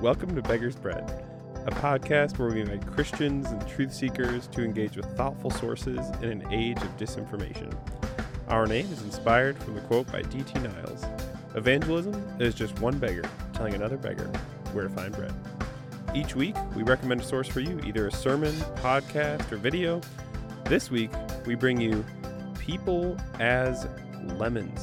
Welcome to Beggar's Bread, a podcast where we invite Christians and truth seekers to engage with thoughtful sources in an age of disinformation. Our name is inspired from the quote by D.T. Niles Evangelism is just one beggar telling another beggar where to find bread. Each week, we recommend a source for you, either a sermon, podcast, or video. This week, we bring you People as Lemons.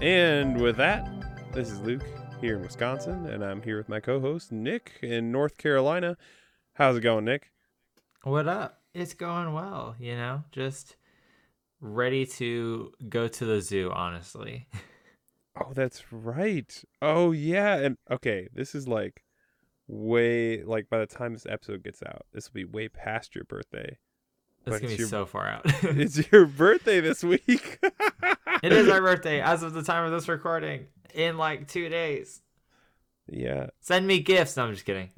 And with that, this is Luke here in Wisconsin, and I'm here with my co host, Nick, in North Carolina. How's it going, Nick? What up? It's going well, you know, just ready to go to the zoo, honestly. Oh, that's right. Oh, yeah. And okay, this is like way, like by the time this episode gets out, this will be way past your birthday. It's But gonna be your- so far out. It's your birthday this week. it is my birthday as of the time of this recording in like two days. Yeah. Send me gifts. No, I'm just kidding.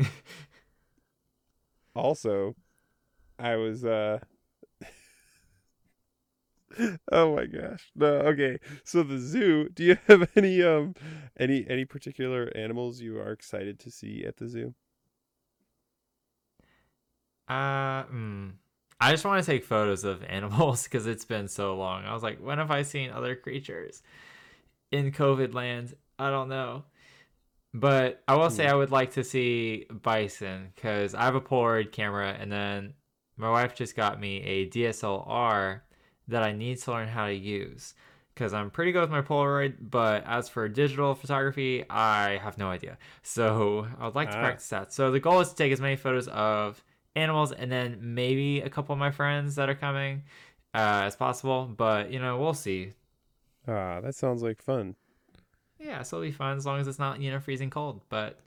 Also, I was uh Oh my gosh. No, okay. So the zoo, do you have any um any any particular animals you are excited to see at the zoo? uh, mm, I just want to take photos of animals because it's been so long. I was like, when have I seen other creatures in COVID land? I don't know. But I will say Hmm. I would like to see bison because I have a Polaroid camera, and then my wife just got me a DSLR that I need to learn how to use because I'm pretty good with my Polaroid. But as for digital photography, I have no idea. So I would like to Ah. practice that. So the goal is to take as many photos of animals and then maybe a couple of my friends that are coming uh, as possible. But you know, we'll see. Ah, that sounds like fun. Yeah, so it'll be fun as long as it's not you know freezing cold. But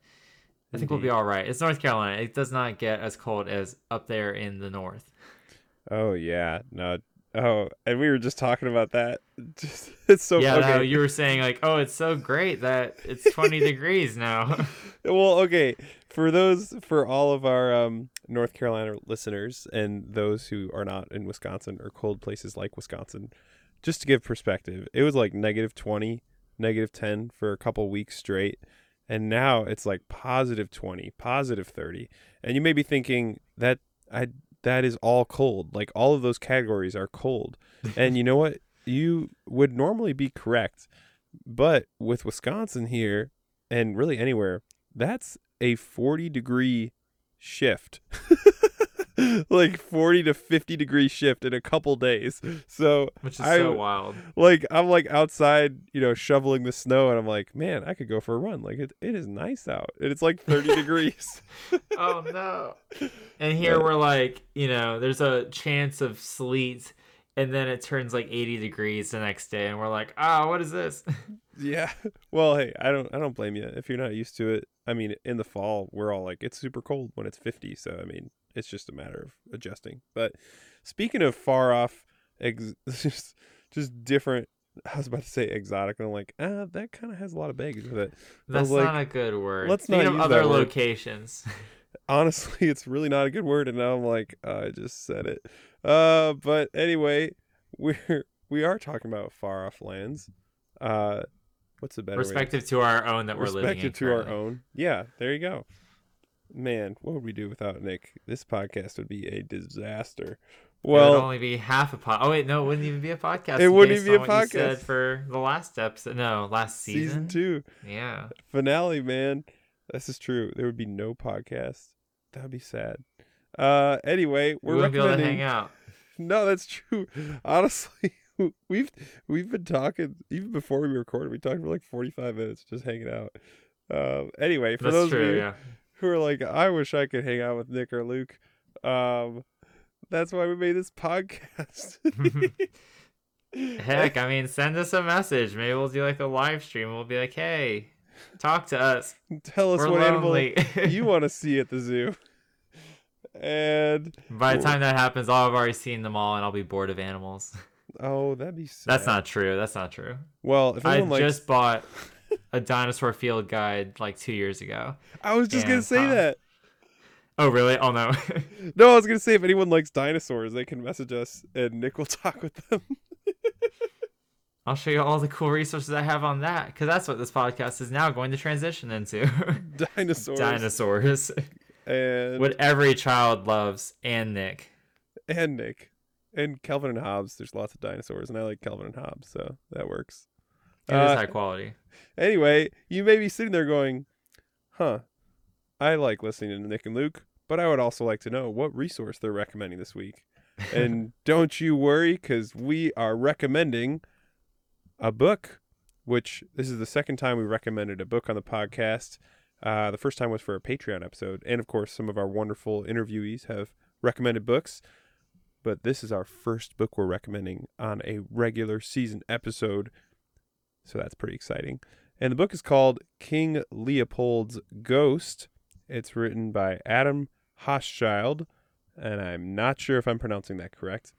I think we'll be all right. It's North Carolina. It does not get as cold as up there in the north. Oh yeah. No. Oh, and we were just talking about that. Just it's so yeah, okay. no, you were saying like, oh, it's so great that it's 20 degrees now. well, okay. For those, for all of our um, North Carolina listeners and those who are not in Wisconsin or cold places like Wisconsin, just to give perspective, it was like negative 20, negative 10 for a couple weeks straight. And now it's like positive 20, positive 30. And you may be thinking that I that is all cold. Like all of those categories are cold. And you know what? You would normally be correct. But with Wisconsin here and really anywhere, that's a 40 degree shift. like 40 to 50 degree shift in a couple days. So Which is I- so wild. like I'm like outside, you know, shoveling the snow and I'm like, man, I could go for a run. Like it, it is nice out. And it's like 30 degrees. Oh no. And here we're like, you know, there's a chance of sleet and then it turns like 80 degrees the next day and we're like, "Ah, what is this?" Yeah. Well, hey, I don't I don't blame you if you're not used to it. I mean, in the fall, we're all like it's super cold when it's 50, so I mean, it's just a matter of adjusting. But speaking of far off ex- just just different I was about to say exotic and I'm like, "Ah, that kind of has a lot of baggage with it." That's like, not a good word. let's Speaking not of use other locations. Honestly, it's really not a good word and now I'm like, "Oh, I just said it. Uh, but anyway, we're we are talking about far off lands. Uh what's the better way to our own that we're living in. to our own. Yeah, there you go. Man, what would we do without Nick? This podcast would be a disaster. Well, it would only be half a pod. Oh wait, no, it wouldn't even be a podcast. It wouldn't even be a podcast. for the last episode. No, last season. season two Yeah. finale, man. This is true. There would be no podcast. That would be sad. Uh, anyway, We we're wouldn't be able to recommending. hang out. No, that's true. Honestly, we've we've been talking even before we recorded. We talked for like forty five minutes just hanging out. Um, anyway, for That's those of you Yeah. who are like, I wish I could hang out with Nick or Luke. Um, that's why we made this podcast. Heck, I mean, send us a message. Maybe we'll do like a live stream. We'll be like, hey, talk to us. Tell us We're what lonely. animal you want to see at the zoo. And By the time that happens, I'll have already seen them all, and I'll be bored of animals. oh, that'd be sad. That's not true. That's not true. well. If I likes, just bought a dinosaur field guide like two years ago. I was just gonna say uh, that. Oh, really? Oh no. No, I was gonna say if anyone likes dinosaurs, they can message us and Nick will talk with them. I'll show you all the cool resources I have on that because that's what this podcast is now going to transition into. Dinosaurs. Dinosaurs. And what every child loves, and Nick. and Nick. And Calvin and Hobbes. There's lots of dinosaurs, and I like Calvin and Hobbes, so that works. It is Uh, high quality. Anyway, you may be sitting there going, huh, I like listening to Nick and Luke, but I would also like to know what resource they're recommending this week. And don't you worry, because we are recommending a book, which this is the second time we recommended a book on the podcast. Uh, the first time was for a Patreon episode. And of course, some of our wonderful interviewees have recommended books. But this is our first book we're recommending on a regular season episode. So that's pretty exciting. And the book is called King Leopold's Ghost. It's written by Adam Hochschild, and I'm not sure if I'm pronouncing that correct.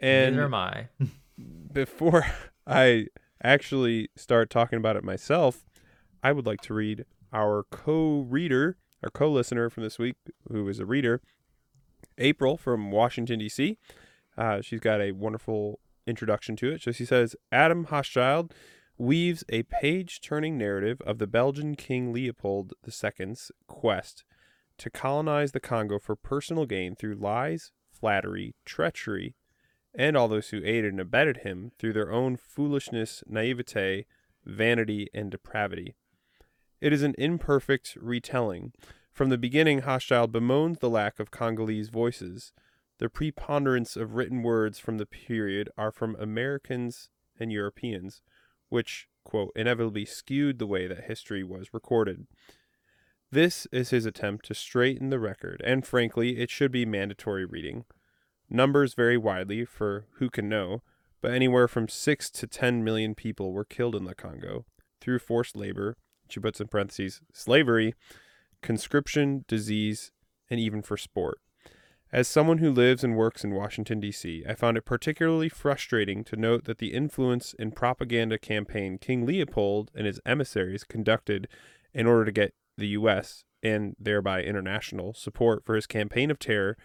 And Neither am I. before I actually start talking about it myself, I would like to read our co-reader, our co-listener from this week, who is a reader, April from Washington D.C. Uh, she's got a wonderful introduction to it. So she says, Adam Hochschild weaves a page-turning narrative of the Belgian King Leopold II's quest to colonize the Congo for personal gain through lies, flattery, treachery, and all those who aided and abetted him through their own foolishness, naivete, vanity, and depravity. It is an imperfect retelling. From the beginning, Hochschild bemoans the lack of Congolese voices. The preponderance of written words from the period are from Americans and Europeans, which, quote, inevitably skewed the way that history was recorded. This is his attempt to straighten the record, and frankly, it should be mandatory reading. Numbers vary widely for who can know, but anywhere from 6 to 10 million people were killed in the Congo through forced labor, she puts in parentheses, slavery, conscription, disease, and even for sport. As someone who lives and works in Washington, D.C., I found it particularly frustrating to note that the influence and propaganda campaign King Leopold and his emissaries conducted in order to get the U.S. and thereby international support for his campaign of terror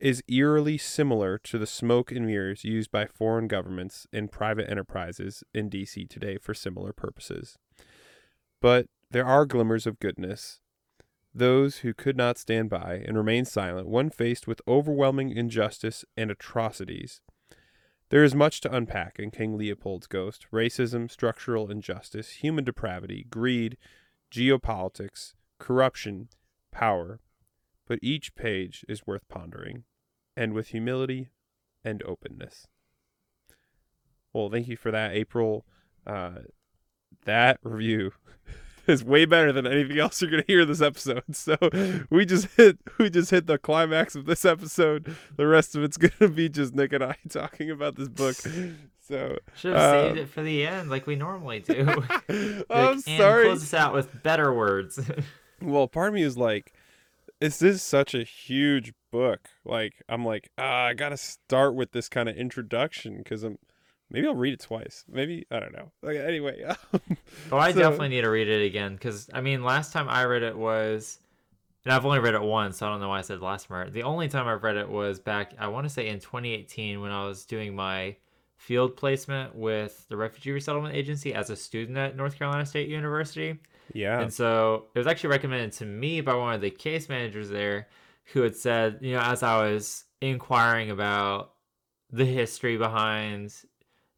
is eerily similar to the smoke and mirrors used by foreign governments and private enterprises in DC today for similar purposes. But there are glimmers of goodness. Those who could not stand by and remain silent when faced with overwhelming injustice and atrocities. There is much to unpack in King Leopold's Ghost racism, structural injustice, human depravity, greed, geopolitics, corruption, power. But each page is worth pondering and with humility and openness. Well, thank you for that, April. Uh, that review is way better than anything else you're gonna hear this episode. So we just hit we just hit the climax of this episode. The rest of it's gonna be just Nick and I talking about this book. So Should have saved uh, it for the end, like we normally do. I'm Like, and sorry. Close this out with better words. Well, part of me is like, this is such a huge book. Like, I'm like, ah, I gotta start with this kind of introduction because I'm. Maybe I'll read it twice. Maybe I don't know. Like, anyway, Oh, I So- definitely need to read it again because I mean, last time I read it was, and I've only read it once, so I don't know why I said last time. I read it. The only time I've read it was back, I want to say in 2018 when I was doing my field placement with the Refugee Resettlement Agency as a student at North Carolina State University. yeah, And so it was actually recommended to me by one of the case managers there who had said, you know, as I was inquiring about the history behind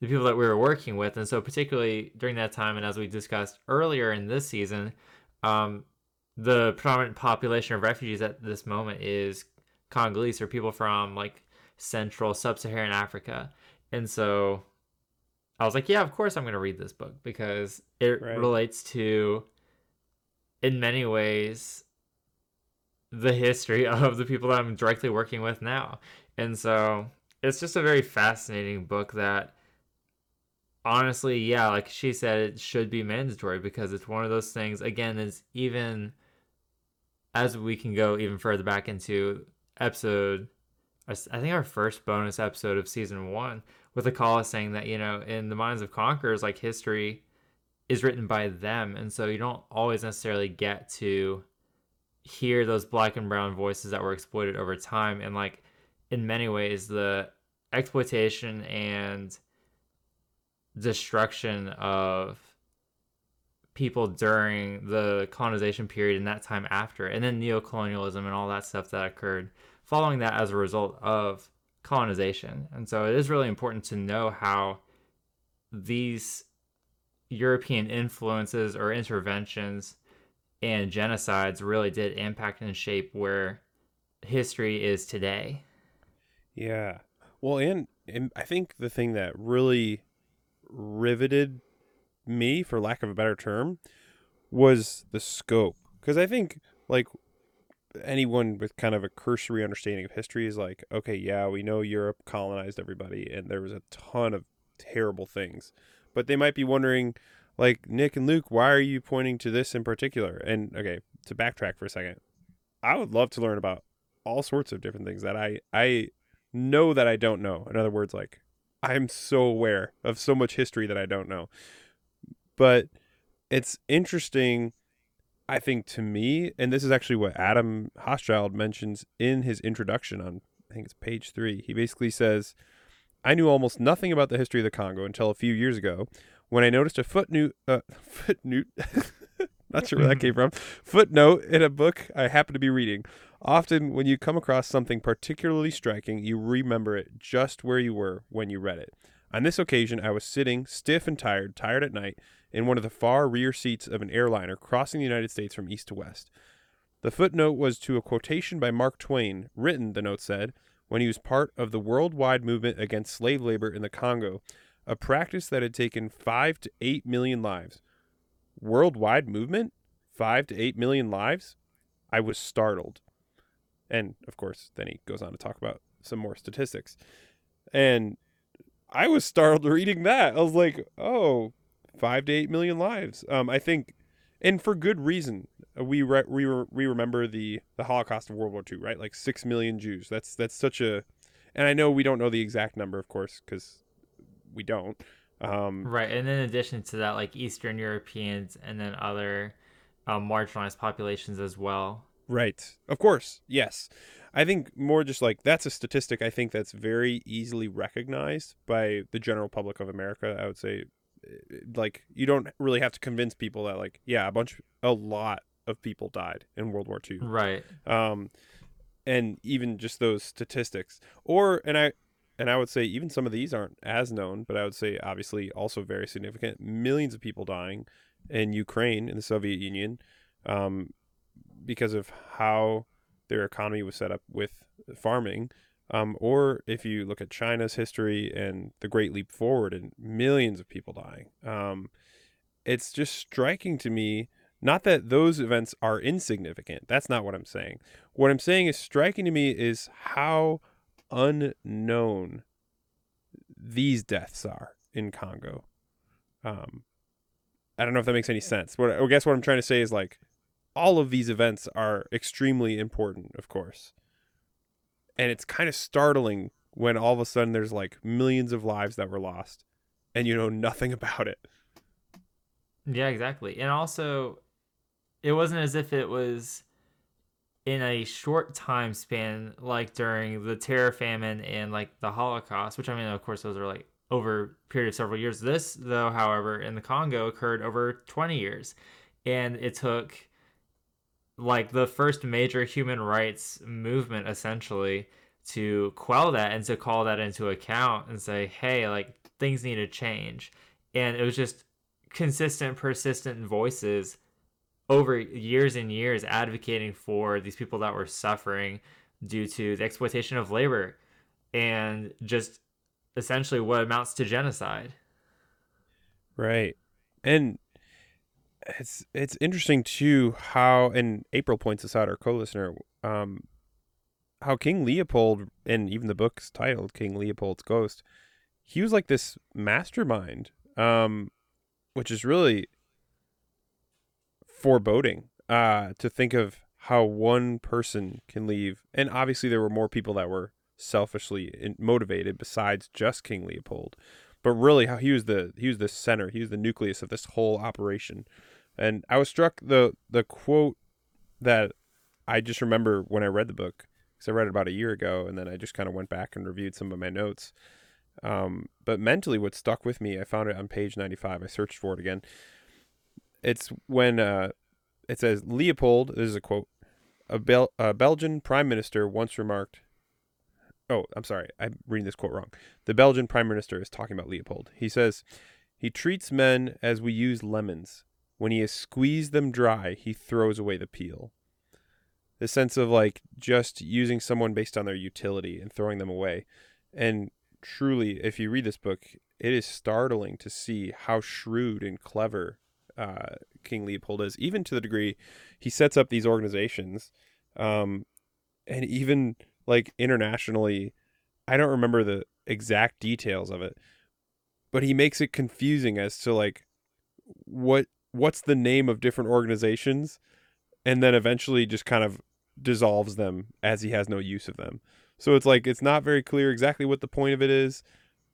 the people that we were working with. And so, particularly during that time, and as we discussed earlier in this season, um, the predominant population of refugees at this moment is Congolese or people from like Central Sub Saharan Africa. And so I was like, yeah, of course I'm going to read this book because it Right. relates to, in many ways, the history of the people that I'm directly working with now. And so it's just a very fascinating book that, honestly, yeah, like she said, it should be mandatory because it's one of those things, again, is even as we can go even further back into episode, I think our first bonus episode of season one with Akala saying that, you know, in the minds of conquerors, like history is written by them. And so you don't always necessarily get to hear those black and brown voices that were exploited over time. And like in many ways, the exploitation and destruction of people during the colonization period and that time after, and then neocolonialism and all that stuff that occurred following that as a result of colonization. And so it is really important to know how these European influences or interventions and genocides really did impact and shape where history is today. Yeah. Well, and, and I think the thing that really riveted me, for lack of a better term, was the scope. Because I think, like, anyone with kind of a cursory understanding of history is like, okay, yeah, we know Europe colonized everybody and there was a ton of terrible things. But they might be wondering, like, Nick and Luke, why are you pointing to this in particular? And okay, to backtrack for a second, I would love to learn about all sorts of different things that I I know that I don't know. In other words, like I'm so aware of so much history that I don't know. But it's interesting I think to me, and this is actually what Adam Hochschild mentions in his introduction on, I think it's page three. He basically says, I knew almost nothing about the history of the Congo until a few years ago when I noticed a footnote, uh, footnote, not sure where that came from, footnote in a book I happened to be reading. Often, when you come across something particularly striking, you remember it just where you were when you read it. On this occasion, I was sitting, stiff and tired, tired at night, in one of the far rear seats of an airliner crossing the United States from east to west. The footnote was to a quotation by Mark Twain, written, the note said, when he was part of the worldwide movement against slave labor in the Congo, a practice that had taken five to eight million lives. Worldwide movement? Five to eight million lives? I was startled. And of course, then he goes on to talk about some more statistics. And I was startled reading that. I was like, oh, five to eight million lives. Um, I think, and for good reason. We re- we re- we remember the the Holocaust of World War II, right? Like six million Jews. That's that's such a, and I know we don't know the exact number, of course, because we don't. Um, right, and in addition to that, like Eastern Europeans and then other um, marginalized populations as well. Right, of course, yes. I think more just like that's a statistic. I think that's very easily recognized by the general public of America. I would say like you don't really have to convince people that like yeah a bunch a lot of people died in World War II. Right. Um and even just those statistics or and I and I would say even some of these aren't as known, but I would say obviously also very significant. Millions of people dying in Ukraine in the Soviet Union um, because of how their economy was set up with farming. Um, or if you look at China's history and the Great Leap Forward and millions of people dying, um, it's just striking to me. Not that those events are insignificant. That's not what I'm saying. What I'm saying is striking to me is how unknown these deaths are in Congo. Um, I don't know if that makes any sense. What I guess what I'm trying to say is like all of these events are extremely important, of course. And it's kind of startling when all of a sudden there's like millions of lives that were lost and you know nothing about it. Yeah exactly. And also it wasn't as if it was in a short time span like during the terror famine and like the holocaust which i mean of course those are like over period of several years. This though however in the congo occurred over 20 years. And it took like the first major human rights movement essentially to quell that and to call that into account and say hey like things need to change. And it was just consistent persistent voices over years and years advocating for these people that were suffering due to the exploitation of labor and just essentially what amounts to genocide. Right. And it's it's interesting too how and April points this out, our co-listener, um, how King Leopold and even the book's titled King Leopold's Ghost, he was like this mastermind, um, which is really foreboding uh, to think of how one person can leave, and obviously there were more people that were selfishly motivated besides just King Leopold, but really how he was the he was the center, he was the nucleus of this whole operation. And I was struck the the quote that I just remember when I read the book because I read it about a year ago, and then I just kind of went back and reviewed some of my notes. Um, but mentally, what stuck with me, I found it on page 95. I searched for it again. It's when uh, it says Leopold, this is a quote, a, Bel- a Belgian prime minister once remarked, oh, I'm sorry, I'm reading this quote wrong. The Belgian prime minister is talking about Leopold. He says, he treats men as we use lemons. When he has squeezed them dry, he throws away the peel. The sense of like just using someone based on their utility and throwing them away. And truly, if you read this book, it is startling to see how shrewd and clever uh, King Leopold is, even to the degree he sets up these organizations, um, and even like internationally. I don't remember the exact details of it, but he makes it confusing as to like what what's the name of different organizations, and then eventually just kind of dissolves them as he has no use of them. So it's like it's not very clear exactly what the point of it is,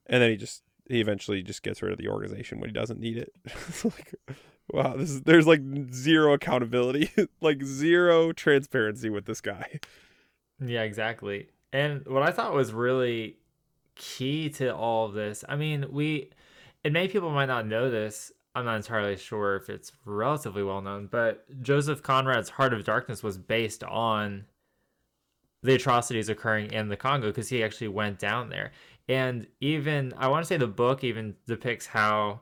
and then he just he eventually just gets rid of the organization when he doesn't need it. like, wow, this is there's like zero accountability, like zero transparency with this guy. Yeah, exactly. And what I thought was really key to all of this, I mean, we and many people might not know this. I'm not entirely sure if it's relatively well known, but Joseph Conrad's Heart of Darkness was based on the atrocities occurring in the Congo because he actually went down there. And even, I want to say the book even depicts how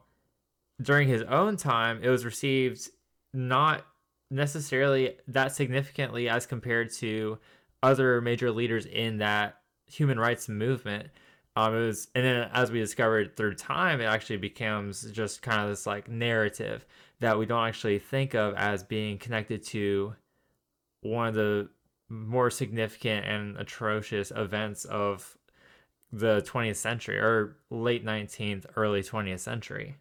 during his own time it was received not necessarily that significantly as compared to other major leaders in that human rights movement. Um, it was, and then as we discovered through time, it actually becomes just kind of this like narrative that we don't actually think of as being connected to one of the more significant and atrocious events of the 20th century or late 19th, early 20th century.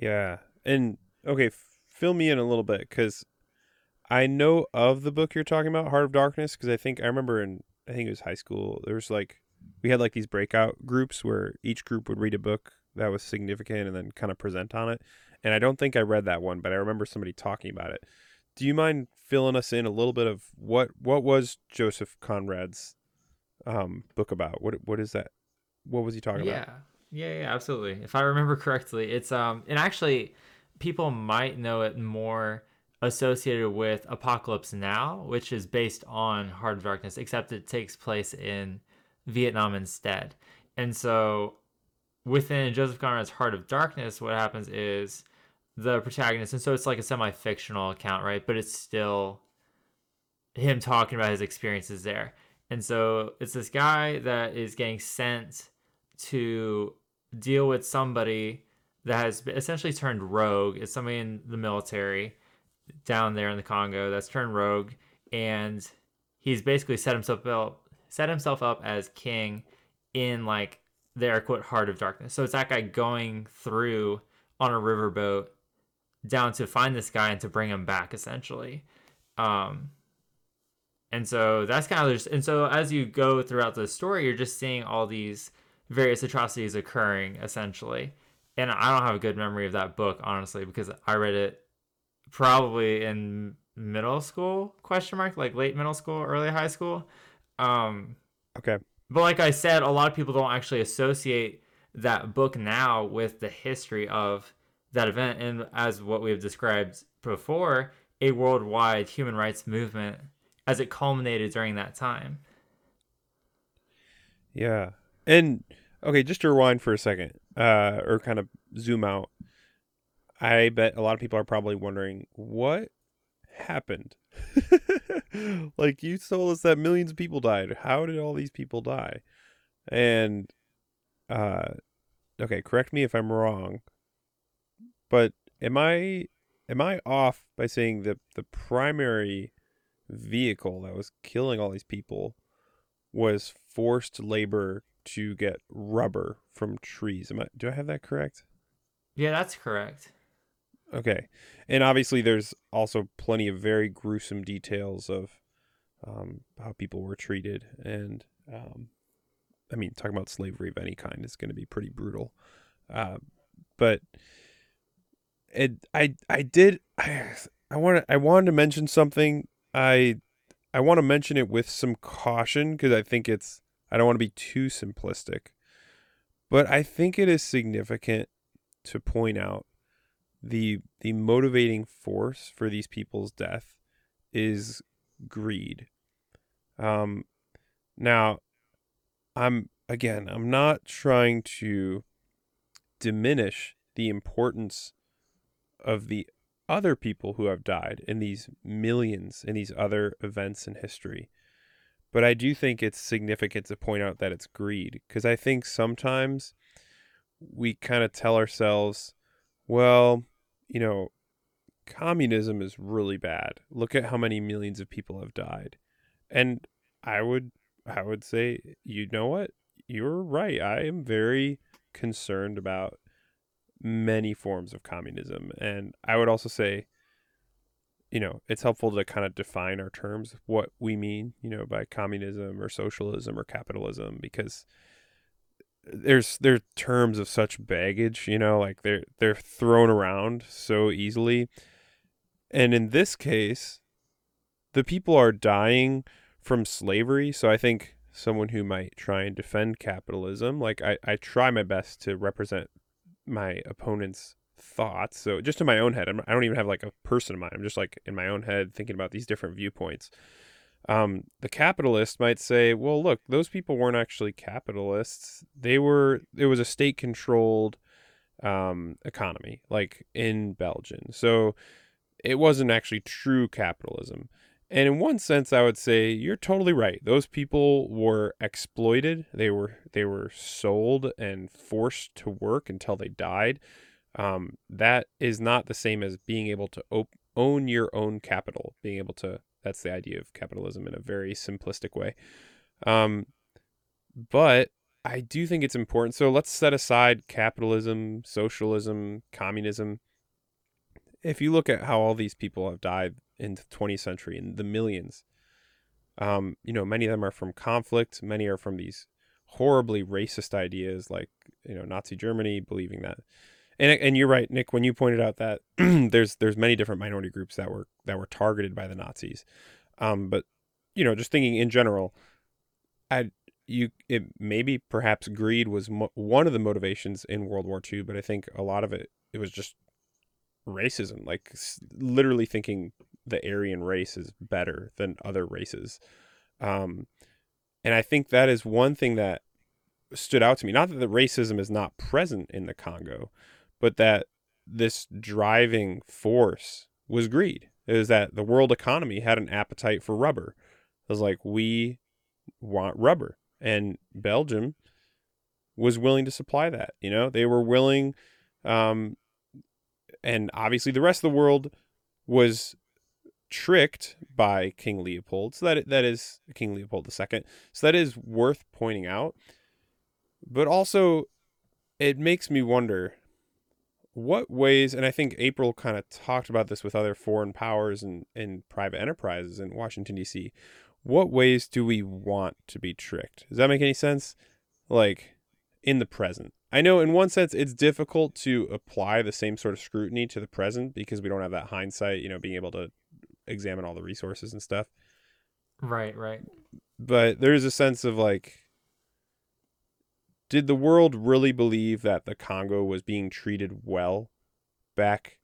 Yeah. And okay, fill me in a little bit cuz I know of the book you're talking about, Heart of Darkness, because I think I remember in I think it was high school. There was like we had like these breakout groups where each group would read a book that was significant and then kind of present on it. And I don't think I read that one, but I remember somebody talking about it. Do you mind filling us in a little bit of what what was Joseph Conrad's um, book about? What what is that? What was he talking yeah. about? Yeah, yeah, absolutely. If I remember correctly, it's um and actually people might know it more associated with Apocalypse Now, which is based on Heart of Darkness, except it takes place in Vietnam instead. And so within Joseph Conrad's Heart of Darkness, what happens is the protagonist, and so it's like a semi fictional account, right? But it's still him talking about his experiences there. And so it's this guy that is getting sent to deal with somebody that has essentially turned rogue. It's somebody in the military down there in the Congo that's turned rogue, and he's basically set himself up set himself up as king in like the air quote heart of darkness. So it's that guy going through on a riverboat down to find this guy and to bring him back essentially. Um and so that's kind of just and so as you go throughout the story, you're just seeing all these various atrocities occurring essentially. And I don't have a good memory of that book honestly because I read it probably in middle school question mark like late middle school early high school. Um okay. but like i said a lot of people don't actually associate that book now with the history of that event. And as what we have described before a worldwide human rights movement as it culminated during that time. Yeah. And okay just to rewind for a second uh or kind of zoom out I bet a lot of people are probably wondering what happened. like you told us that millions of people died. How did all these people die? And uh okay, correct me if I'm wrong. But am I am I off by saying that the primary vehicle that was killing all these people was forced labor to get rubber from trees? Am I do I have that correct? Yeah, that's correct. Okay. And obviously, there's also plenty of very gruesome details of um, how people were treated. And um, I mean, talking about slavery of any kind is going to be pretty brutal. Uh, but it, I, I did, I, I want I wanted to mention something. I, I want to mention it with some caution because I think it's, I don't want to be too simplistic, but I think it is significant to point out the the motivating force for these people's death is greed. Um, now, I'm again, I'm not trying to diminish the importance of the other people who have died in these millions in these other events in history. But I do think it's significant to point out that it's greed because I think sometimes we kind of tell ourselves, well, you know, communism is really bad. Look at how many millions of people have died. And I would I would say, you know what? You're right. I am very concerned about many forms of communism. And I would also say, you know, it's helpful to kind of define our terms, what we mean, you know, by communism or socialism or capitalism, because there's there's terms of such baggage, you know, like they're they're thrown around so easily. And in this case, the people are dying from slavery. So I think someone who might try and defend capitalism, like I, I try my best to represent my opponent's thoughts. So just in my own head, I'm, I do not even have like a person in mind. I'm just like in my own head thinking about these different viewpoints. Um, the capitalist might say, well, look, those people weren't actually capitalists. They were, it was a state controlled um, economy, like in Belgium. So it wasn't actually true capitalism. And in one sense, I would say you're totally right. Those people were exploited. They were they were sold and forced to work until they died. Um, that is not the same as being able to op- own your own capital. Being able to that's the idea of capitalism in a very simplistic way. Um, but I do think it's important. So let's set aside capitalism, socialism, communism. If you look at how all these people have died in the 20th century in the millions. Um, you know, many of them are from conflict. Many are from these horribly racist ideas, like you know Nazi Germany, believing that. And and you're right, Nick, when you pointed out that there's there's many different minority groups that were that were targeted by the Nazis. Um, but you know, just thinking in general, I you it maybe perhaps greed was mo- one of the motivations in World War II, but I think a lot of it it was just racism, like literally thinking the Aryan race is better than other races. Um, and I think that is one thing that stood out to me. Not that the racism is not present in the Congo, but that this driving force was greed. It was that the world economy had an appetite for rubber. It was like, we want rubber. And Belgium was willing to supply that. You know, they were willing, um, and obviously the rest of the world was tricked by King Leopold. So that that is King Leopold II. So that is worth pointing out. But also it makes me wonder what ways and I think April kind of talked about this with other foreign powers and, and private enterprises in Washington DC. What ways do we want to be tricked? Does that make any sense? Like in the present. I know in one sense it's difficult to apply the same sort of scrutiny to the present because we don't have that hindsight, you know, being able to examine all the resources and stuff. Right, right. But there's a sense of like did the world really believe that the Congo was being treated well back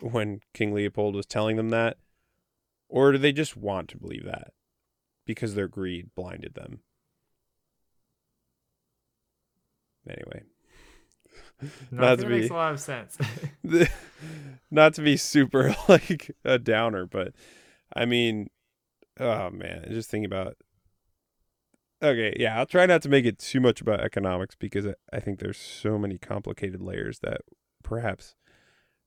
when King Leopold was telling them that? Or do they just want to believe that because their greed blinded them? Anyway. No, not to be makes a lot of sense. not to be super like a downer, but I mean, oh man, just thinking about. Okay, yeah, I'll try not to make it too much about economics because I think there's so many complicated layers that perhaps,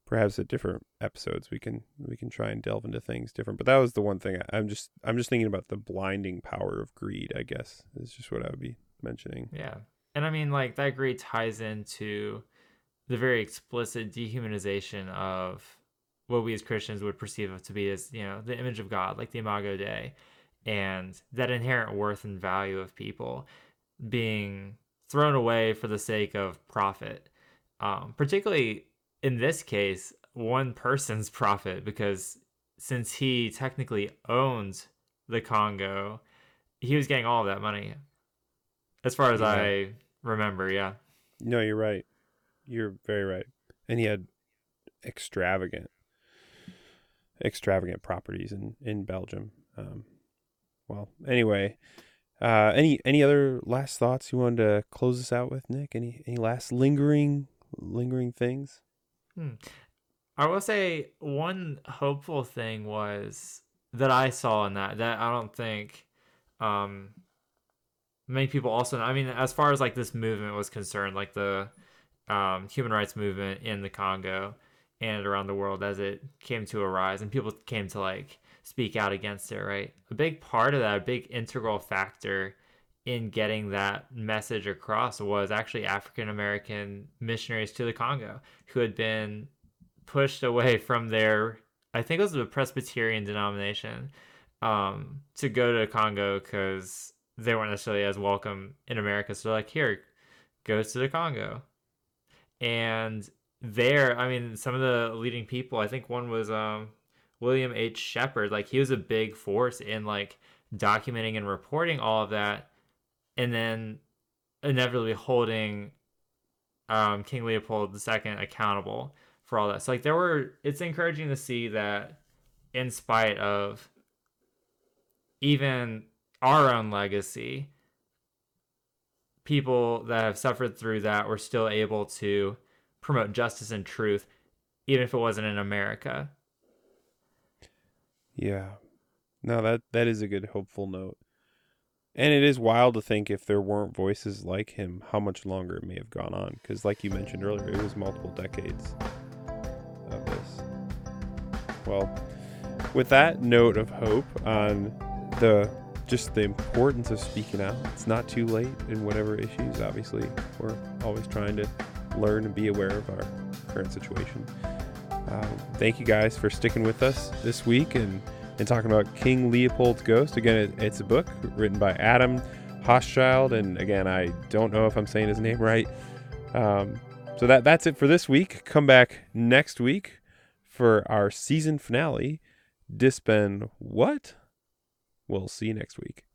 perhaps at different episodes we can we can try and delve into things different. But that was the one thing I'm just I'm just thinking about the blinding power of greed. I guess is just what I would be mentioning. Yeah, and I mean, like that greed ties into the very explicit dehumanization of what we as Christians would perceive to be as, you know, the image of God, like the Imago Dei, and that inherent worth and value of people being thrown away for the sake of profit. Um, particularly in this case, one person's profit, because since he technically owns the Congo, he was getting all of that money as far as Yeah. I remember. Yeah. No, you're right. You're very right. And he had extravagant, extravagant properties in in Belgium. Um, well, anyway, uh, any any other last thoughts you wanted to close us out with, Nick? Any any last lingering lingering things? I will say one hopeful thing was that I saw in that that I don't think um many people also I mean as far as like this movement was concerned like the um human rights movement in the Congo and around the world as it came to arise and people came to like speak out against it right a big part of that a big integral factor in getting that message across was actually African American missionaries to the Congo who had been pushed away from their I think it was the Presbyterian denomination um, to go to Congo because they weren't necessarily as welcome in America. So like, here, go to the Congo. And there, I mean, some of the leading people, I think one was um, William H. Sheppard. Like he was a big force in like documenting and reporting all of that, and then inevitably holding um, King Leopold II accountable for all that. So like there were it's encouraging to see that in spite of even our own legacy, people that have suffered through that were still able to promote justice and truth, even if it wasn't in America. Yeah. No, that that is a good hopeful note. And it is wild to think if there weren't voices like him, how much longer it may have gone on. Because, like you mentioned earlier, it was multiple decades of this. Well, with that note of hope on the just the importance of speaking out, it's not too late in whatever issues. Obviously, we're always trying to learn and be aware of our current situation. Um, thank you guys for sticking with us this week and and talking about King Leopold's Ghost. Again, it, it's a book written by Adam Hochschild, and again, I don't know if I'm saying his name right. Um, so that that's it for this week. Come back next week for our season finale. Dispen what? We'll see you next week.